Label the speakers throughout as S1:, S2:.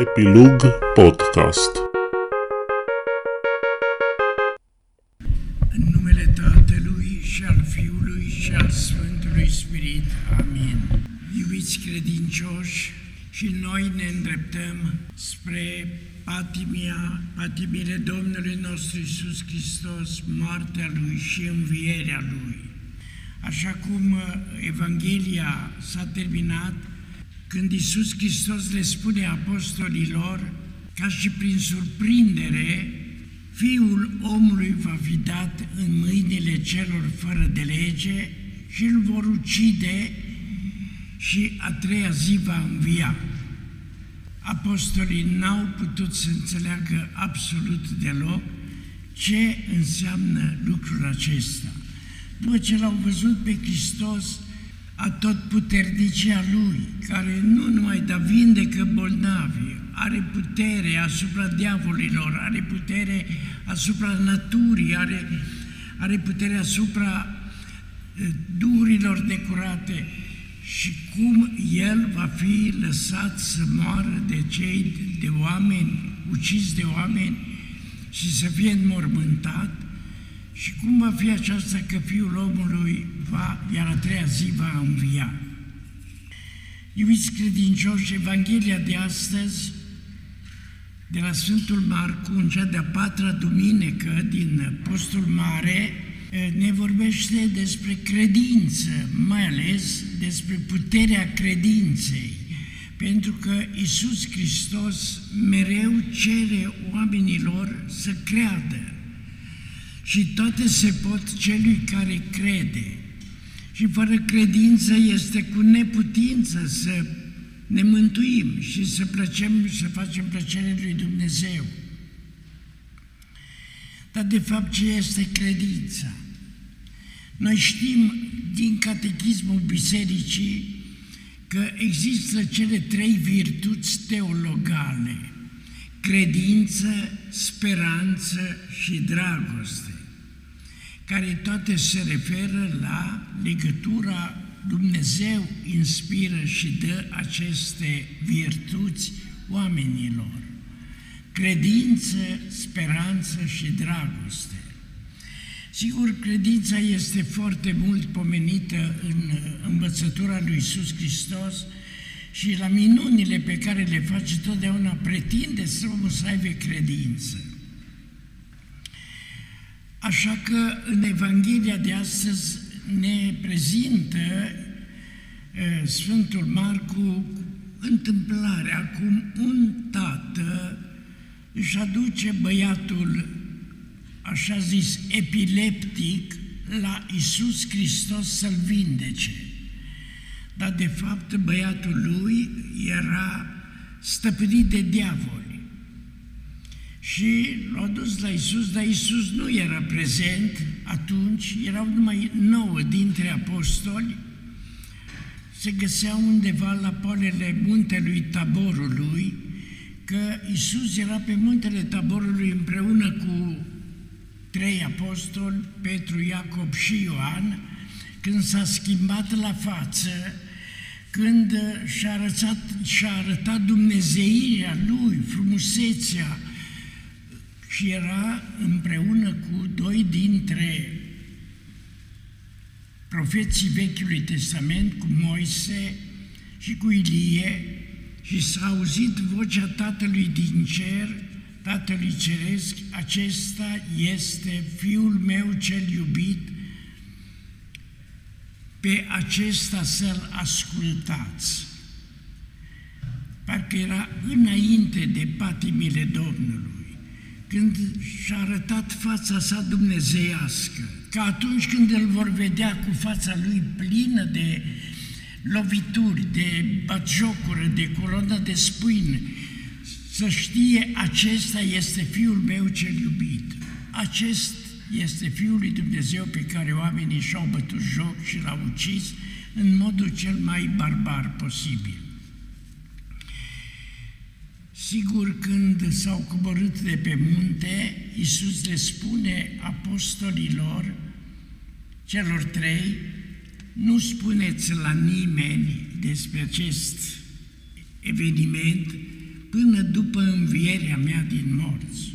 S1: Epilog Podcast
S2: În numele Tatălui și al Fiului și al Sfântului Spirit. Amin. Iubiți credincioși, și noi ne îndreptăm spre patimia, patimile Domnului nostru Isus Hristos, moartea Lui și învierea Lui. Așa cum uh, Evanghelia s-a terminat, când Isus Hristos le spune apostolilor, ca și prin surprindere, Fiul omului va fi dat în mâinile celor fără de lege și îl vor ucide și a treia zi va învia. Apostolii n-au putut să înțeleagă absolut deloc ce înseamnă lucrul acesta. După ce l-au văzut pe Hristos, a tot puternicia Lui, care nu numai da vindecă bolnavi, are putere asupra diavolilor, are putere asupra naturii, are, are putere asupra eh, durilor necurate. Și cum El va fi lăsat să moară de cei de oameni, ucis de oameni și să fie înmormântat, și cum va fi aceasta că Fiul omului va, iar a treia zi va învia? Iubiți credincioși, Evanghelia de astăzi, de la Sfântul Marcu, în cea de-a patra duminică din Postul Mare, ne vorbește despre credință, mai ales despre puterea credinței, pentru că Isus Hristos mereu cere oamenilor să creadă și toate se pot celui care crede. Și fără credință este cu neputință să ne mântuim și să plăcem și să facem plăcere lui Dumnezeu. Dar de fapt ce este credința? Noi știm din catechismul bisericii că există cele trei virtuți teologale, credință, speranță și dragoste care toate se referă la legătura Dumnezeu inspiră și dă aceste virtuți oamenilor. Credință, speranță și dragoste. Sigur, credința este foarte mult pomenită în învățătura lui Iisus Hristos și la minunile pe care le face totdeauna pretinde să omul să aibă credință. Așa că în Evanghelia de astăzi ne prezintă Sfântul Marcu întâmplarea cum un tată își aduce băiatul, așa zis, epileptic, la Isus Hristos să-l vindece. Dar de fapt băiatul lui era stăpânit de diavol și l-au dus la Isus, dar Isus nu era prezent atunci, erau numai nouă dintre apostoli, se găseau undeva la polele muntelui Taborului, că Isus era pe muntele Taborului împreună cu trei apostoli, Petru, Iacob și Ioan, când s-a schimbat la față, când și-a arătat, și-a arătat Dumnezeirea Lui, frumusețea, și era împreună cu doi dintre profeții Vechiului Testament, cu Moise și cu Ilie, și s-a auzit vocea Tatălui din cer, Tatălui Ceresc, acesta este Fiul meu cel iubit, pe acesta să-L ascultați. Parcă era înainte de patimile Domnului când și-a arătat fața sa dumnezeiască, că atunci când îl vor vedea cu fața lui plină de lovituri, de batjocură, de colonă de spâine, să știe, acesta este Fiul meu cel iubit. Acest este Fiul lui Dumnezeu pe care oamenii și-au bătut joc și l-au ucis în modul cel mai barbar posibil. Sigur, când s-au coborât de pe munte, Iisus le spune apostolilor, celor trei, nu spuneți la nimeni despre acest eveniment până după învierea mea din morți.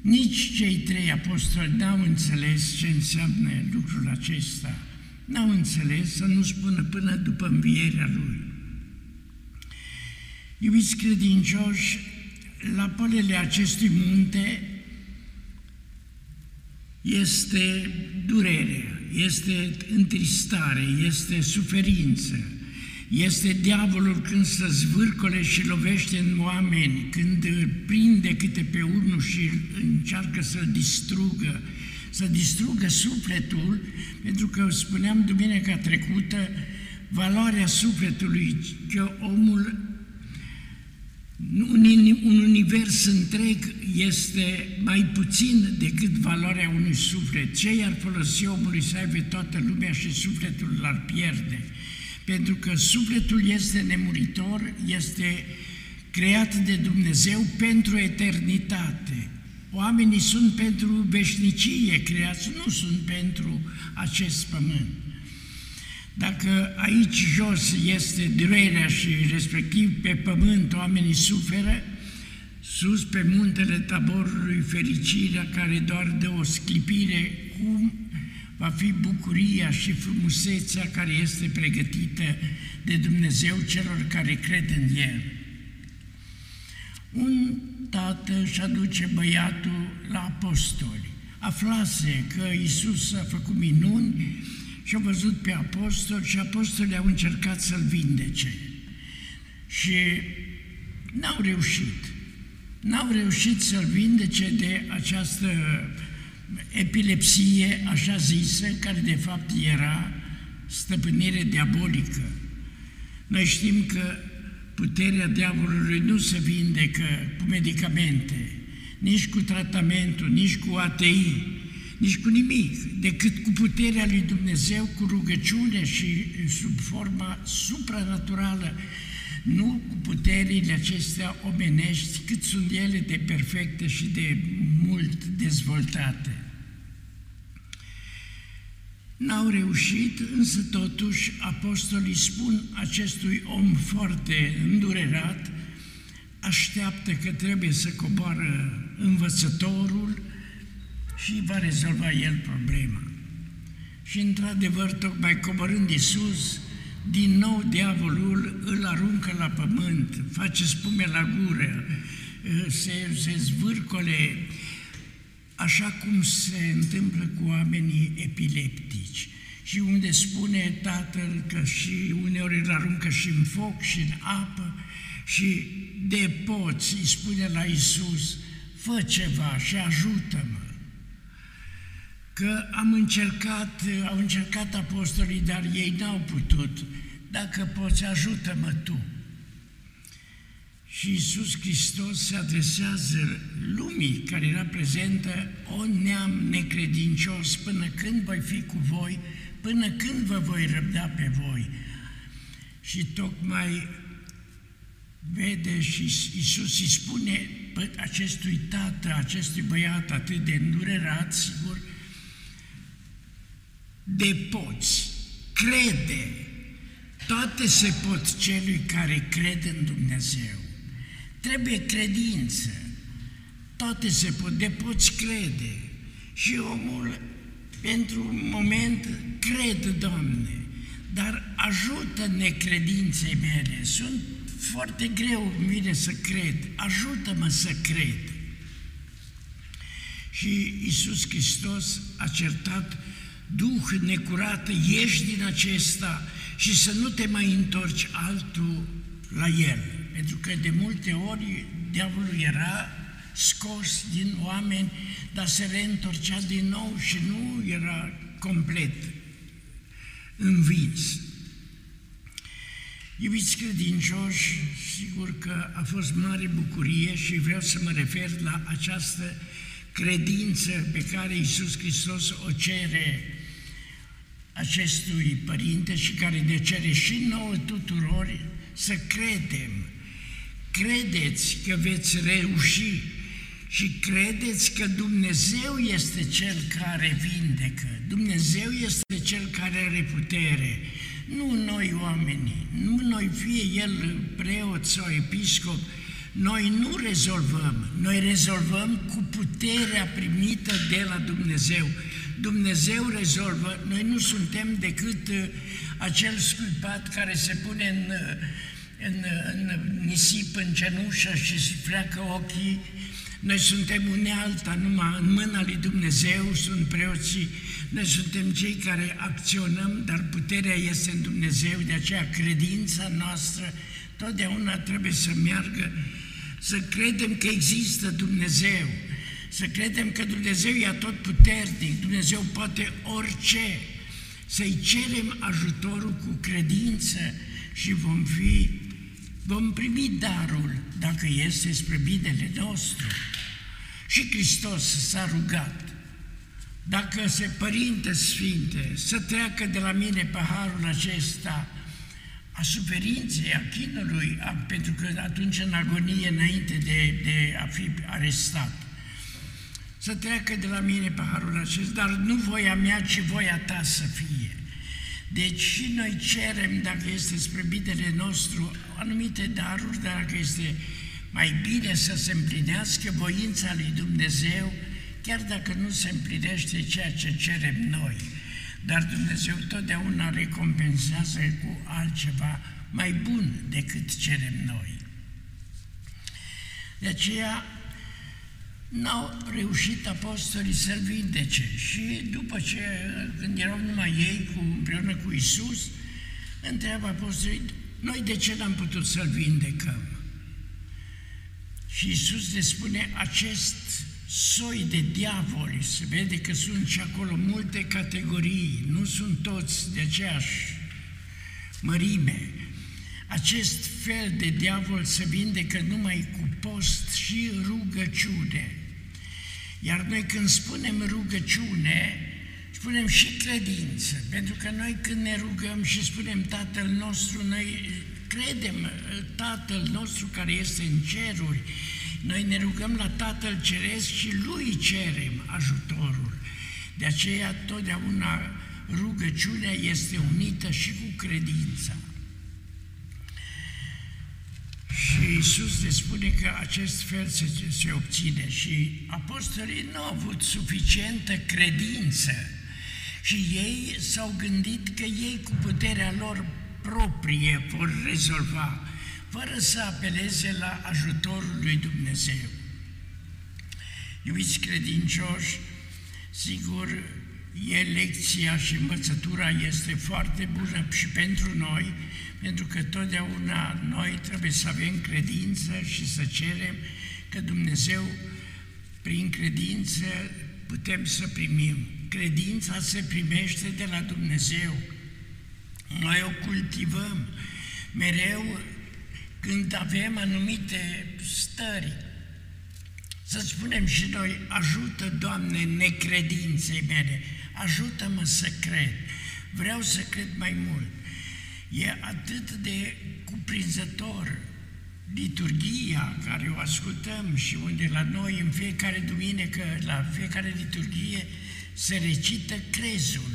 S2: Nici cei trei apostoli n-au înțeles ce înseamnă lucrul acesta. N-au înțeles să nu spună până după învierea lui. Iubiți credincioși, la polele acestui munte este durere, este întristare, este suferință, este diavolul când se zvârcole și lovește în oameni, când prinde câte pe unul și încearcă să-l distrugă, să distrugă sufletul, pentru că spuneam duminica trecută, valoarea sufletului, că omul un, un univers întreg este mai puțin decât valoarea unui suflet. Ce i-ar folosi omului să aibă toată lumea și sufletul l-ar pierde? Pentru că sufletul este nemuritor, este creat de Dumnezeu pentru eternitate. Oamenii sunt pentru veșnicie creați, nu sunt pentru acest pământ. Dacă aici jos este durerea și respectiv pe pământ oamenii suferă, sus pe muntele taborului fericirea care doar dă o sclipire, cum va fi bucuria și frumusețea care este pregătită de Dumnezeu celor care cred în El. Un tată își aduce băiatul la apostoli. Aflase că Isus a făcut minuni și au văzut pe apostol și apostolii au încercat să-l vindece. Și n-au reușit. N-au reușit să-l vindece de această epilepsie, așa zisă, care de fapt era stăpânire diabolică. Noi știm că puterea diavolului nu se vindecă cu medicamente, nici cu tratamentul, nici cu ATI, nici cu nimic, decât cu puterea lui Dumnezeu, cu rugăciune și sub forma supranaturală, nu cu puterile acestea omenești, cât sunt ele de perfecte și de mult dezvoltate. N-au reușit, însă totuși apostolii spun acestui om foarte îndurerat, așteaptă că trebuie să coboară învățătorul și va rezolva el problema. Și într-adevăr, tocmai coborând Iisus, din nou diavolul îl aruncă la pământ, face spume la gură, se, se zvârcole, așa cum se întâmplă cu oamenii epileptici. Și unde spune Tatăl că și uneori îl aruncă și în foc și în apă și de poți îi spune la Isus, fă ceva și ajută-mă că am încercat, au încercat apostolii, dar ei n-au putut. Dacă poți, ajută-mă tu. Și Iisus Hristos se adresează lumii care era prezentă, o neam necredincios, până când voi fi cu voi, până când vă voi răbda pe voi. Și tocmai vede și Iisus îi spune acestui tată, acestui băiat atât de îndurerat, sigur, de poți, crede, toate se pot celui care crede în Dumnezeu. Trebuie credință, toate se pot, de poți crede. Și omul, pentru un moment, crede, Doamne, dar ajută necredinței mele. Sunt foarte greu mine să cred, ajută-mă să cred. Și Iisus Hristos a certat Duh necurat, ieși din acesta și să nu te mai întorci altul la el. Pentru că de multe ori diavolul era scos din oameni, dar se reîntorcea din nou și nu era complet învins. Iubiți credincioși, sigur că a fost mare bucurie și vreau să mă refer la această credință pe care Iisus Hristos o cere acestui părinte și care ne cere și nouă tuturor să credem. Credeți că veți reuși și credeți că Dumnezeu este Cel care vindecă, Dumnezeu este Cel care are putere, nu noi oamenii, nu noi, fie El preot sau episcop, Noi nu rezolvăm, noi rezolvăm cu puterea primită de la Dumnezeu. Dumnezeu rezolvă, noi nu suntem decât uh, acel sculpat care se pune în, uh, în, uh, în nisip, în cenușă și se freacă ochii. Noi suntem unealta, numai în mâna lui Dumnezeu sunt preoții. Noi suntem cei care acționăm, dar puterea este în Dumnezeu, de aceea credința noastră totdeauna trebuie să meargă, să credem că există Dumnezeu, să credem că Dumnezeu e tot puternic, Dumnezeu poate orice, să-i cerem ajutorul cu credință și vom fi, vom primi darul dacă este spre binele nostru. Și Hristos s-a rugat, dacă se Părinte Sfinte, să treacă de la mine paharul acesta a suferinței, a chinului, a, pentru că atunci în agonie, înainte de, de a fi arestat, să treacă de la mine paharul acesta, dar nu voia mea, ci voia ta să fie. Deci și noi cerem, dacă este spre binele nostru, anumite daruri, dacă este mai bine să se împlinească voința lui Dumnezeu, chiar dacă nu se împlinește ceea ce cerem noi. Dar Dumnezeu totdeauna recompensează cu altceva mai bun decât cerem noi. De aceea, n-au reușit apostolii să-l vindece și după ce, când erau numai ei cu, împreună cu Isus, întreabă apostolii, noi de ce n-am putut să-l vindecăm? Și Isus le spune, acest soi de diavoli, se vede că sunt și acolo multe categorii, nu sunt toți de aceeași mărime. Acest fel de diavol se vindecă numai cu post și rugăciune. Iar noi când spunem rugăciune, spunem și credință, pentru că noi când ne rugăm și spunem Tatăl nostru, noi credem Tatăl nostru care este în ceruri, noi ne rugăm la Tatăl Ceresc și Lui cerem ajutorul. De aceea totdeauna rugăciunea este unită și cu credința. Și Iisus le spune că acest fel se, se obține și apostolii nu au avut suficientă credință și ei s-au gândit că ei cu puterea lor proprie vor rezolva, fără să apeleze la ajutorul lui Dumnezeu. Iubiți credincioși, sigur, e lecția și învățătura este foarte bună și pentru noi, pentru că totdeauna noi trebuie să avem credință și să cerem că Dumnezeu, prin credință, putem să primim. Credința se primește de la Dumnezeu. Noi o cultivăm mereu când avem anumite stări. Să spunem și noi, ajută, Doamne, necredinței mele, ajută-mă să cred, vreau să cred mai mult. E atât de cuprinzător liturgia care o ascultăm și unde la noi în fiecare duminică, la fiecare liturgie, se recită crezul.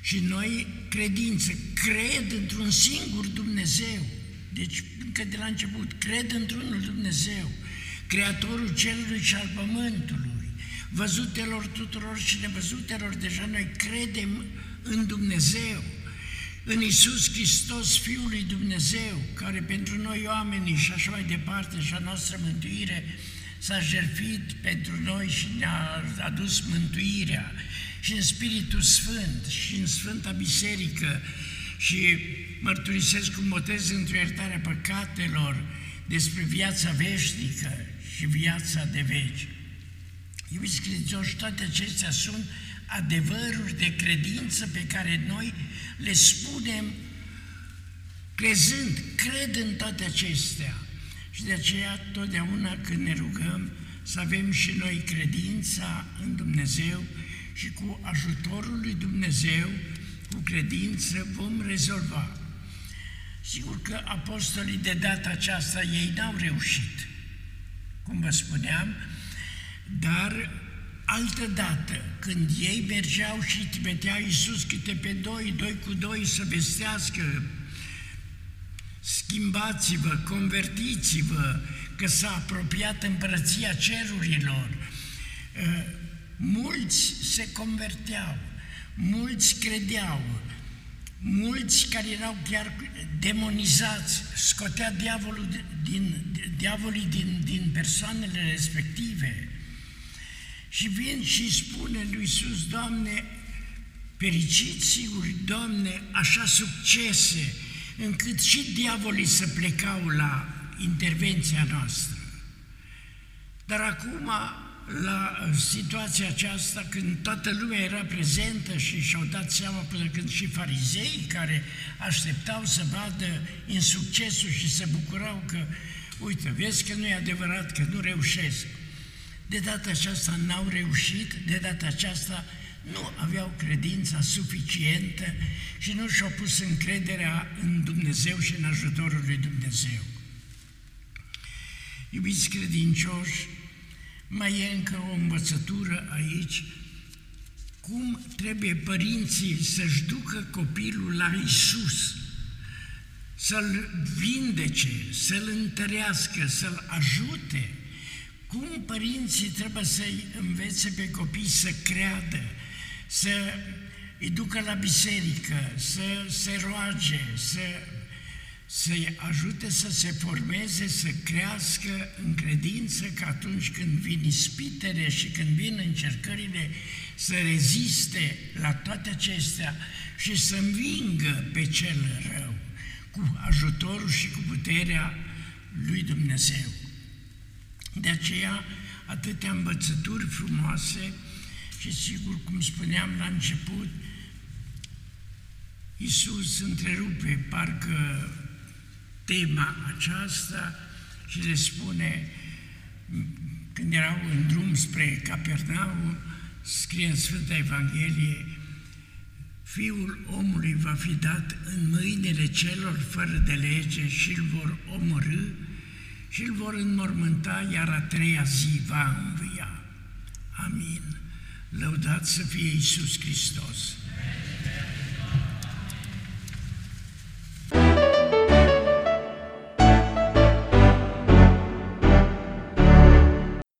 S2: Și noi, credință, cred într-un singur Dumnezeu. Deci, încă de la început, cred într-unul Dumnezeu, Creatorul cerului și al pământului, văzutelor tuturor și nevăzutelor, deja noi credem în Dumnezeu în Isus Hristos, Fiul lui Dumnezeu, care pentru noi oamenii și așa mai departe și a noastră mântuire s-a jertfit pentru noi și ne-a adus mântuirea. Și în Spiritul Sfânt și în Sfânta Biserică și mărturisesc cu botez într iertarea păcatelor despre viața veșnică și viața de veci. Iubiți credincioși, toate acestea sunt adevăruri de credință pe care noi le spunem crezând, cred în toate acestea. Și de aceea, totdeauna când ne rugăm, să avem și noi credința în Dumnezeu și cu ajutorul lui Dumnezeu, cu credință, vom rezolva. Sigur că apostolii de data aceasta, ei n-au reușit, cum vă spuneam, dar Altă dată, când ei mergeau și trimitea Iisus câte pe doi, doi cu doi să vestească schimbați-vă, convertiți-vă, că s-a apropiat împărăția cerurilor. Uh, mulți se converteau, mulți credeau, mulți care erau chiar demonizați, scotea diavolul din, diavolii din, din persoanele respective. Și vin și spune lui Iisus, Doamne, fericiți sigur, Doamne, așa succese, încât și diavolii să plecau la intervenția noastră. Dar acum, la situația aceasta, când toată lumea era prezentă și și-au dat seama până când și farizei care așteptau să vadă în succesul și se bucurau că, uite, vezi că nu e adevărat, că nu reușesc. De data aceasta n-au reușit, de data aceasta nu aveau credința suficientă și nu și-au pus încrederea în Dumnezeu și în ajutorul lui Dumnezeu. Iubiți credincioși, mai e încă o învățătură aici, cum trebuie părinții să-și ducă copilul la Isus, să-l vindece, să-l întărească, să-l ajute. Cum părinții trebuie să-i învețe pe copii să creadă, să îi ducă la biserică, să se roage, să să-i ajute să se formeze, să crească în credință că atunci când vin ispitele și când vin încercările, să reziste la toate acestea și să învingă pe cel rău cu ajutorul și cu puterea lui Dumnezeu. De aceea, atâtea învățături frumoase și sigur, cum spuneam la început, Iisus întrerupe parcă tema aceasta și le spune, când erau în drum spre Capernaum, scrie în Sfânta Evanghelie, Fiul omului va fi dat în mâinile celor fără de lege și îl vor omorâ și îl vor înmormânta, iar a treia zi va învia. Amin. Lăudat să fie Iisus Hristos!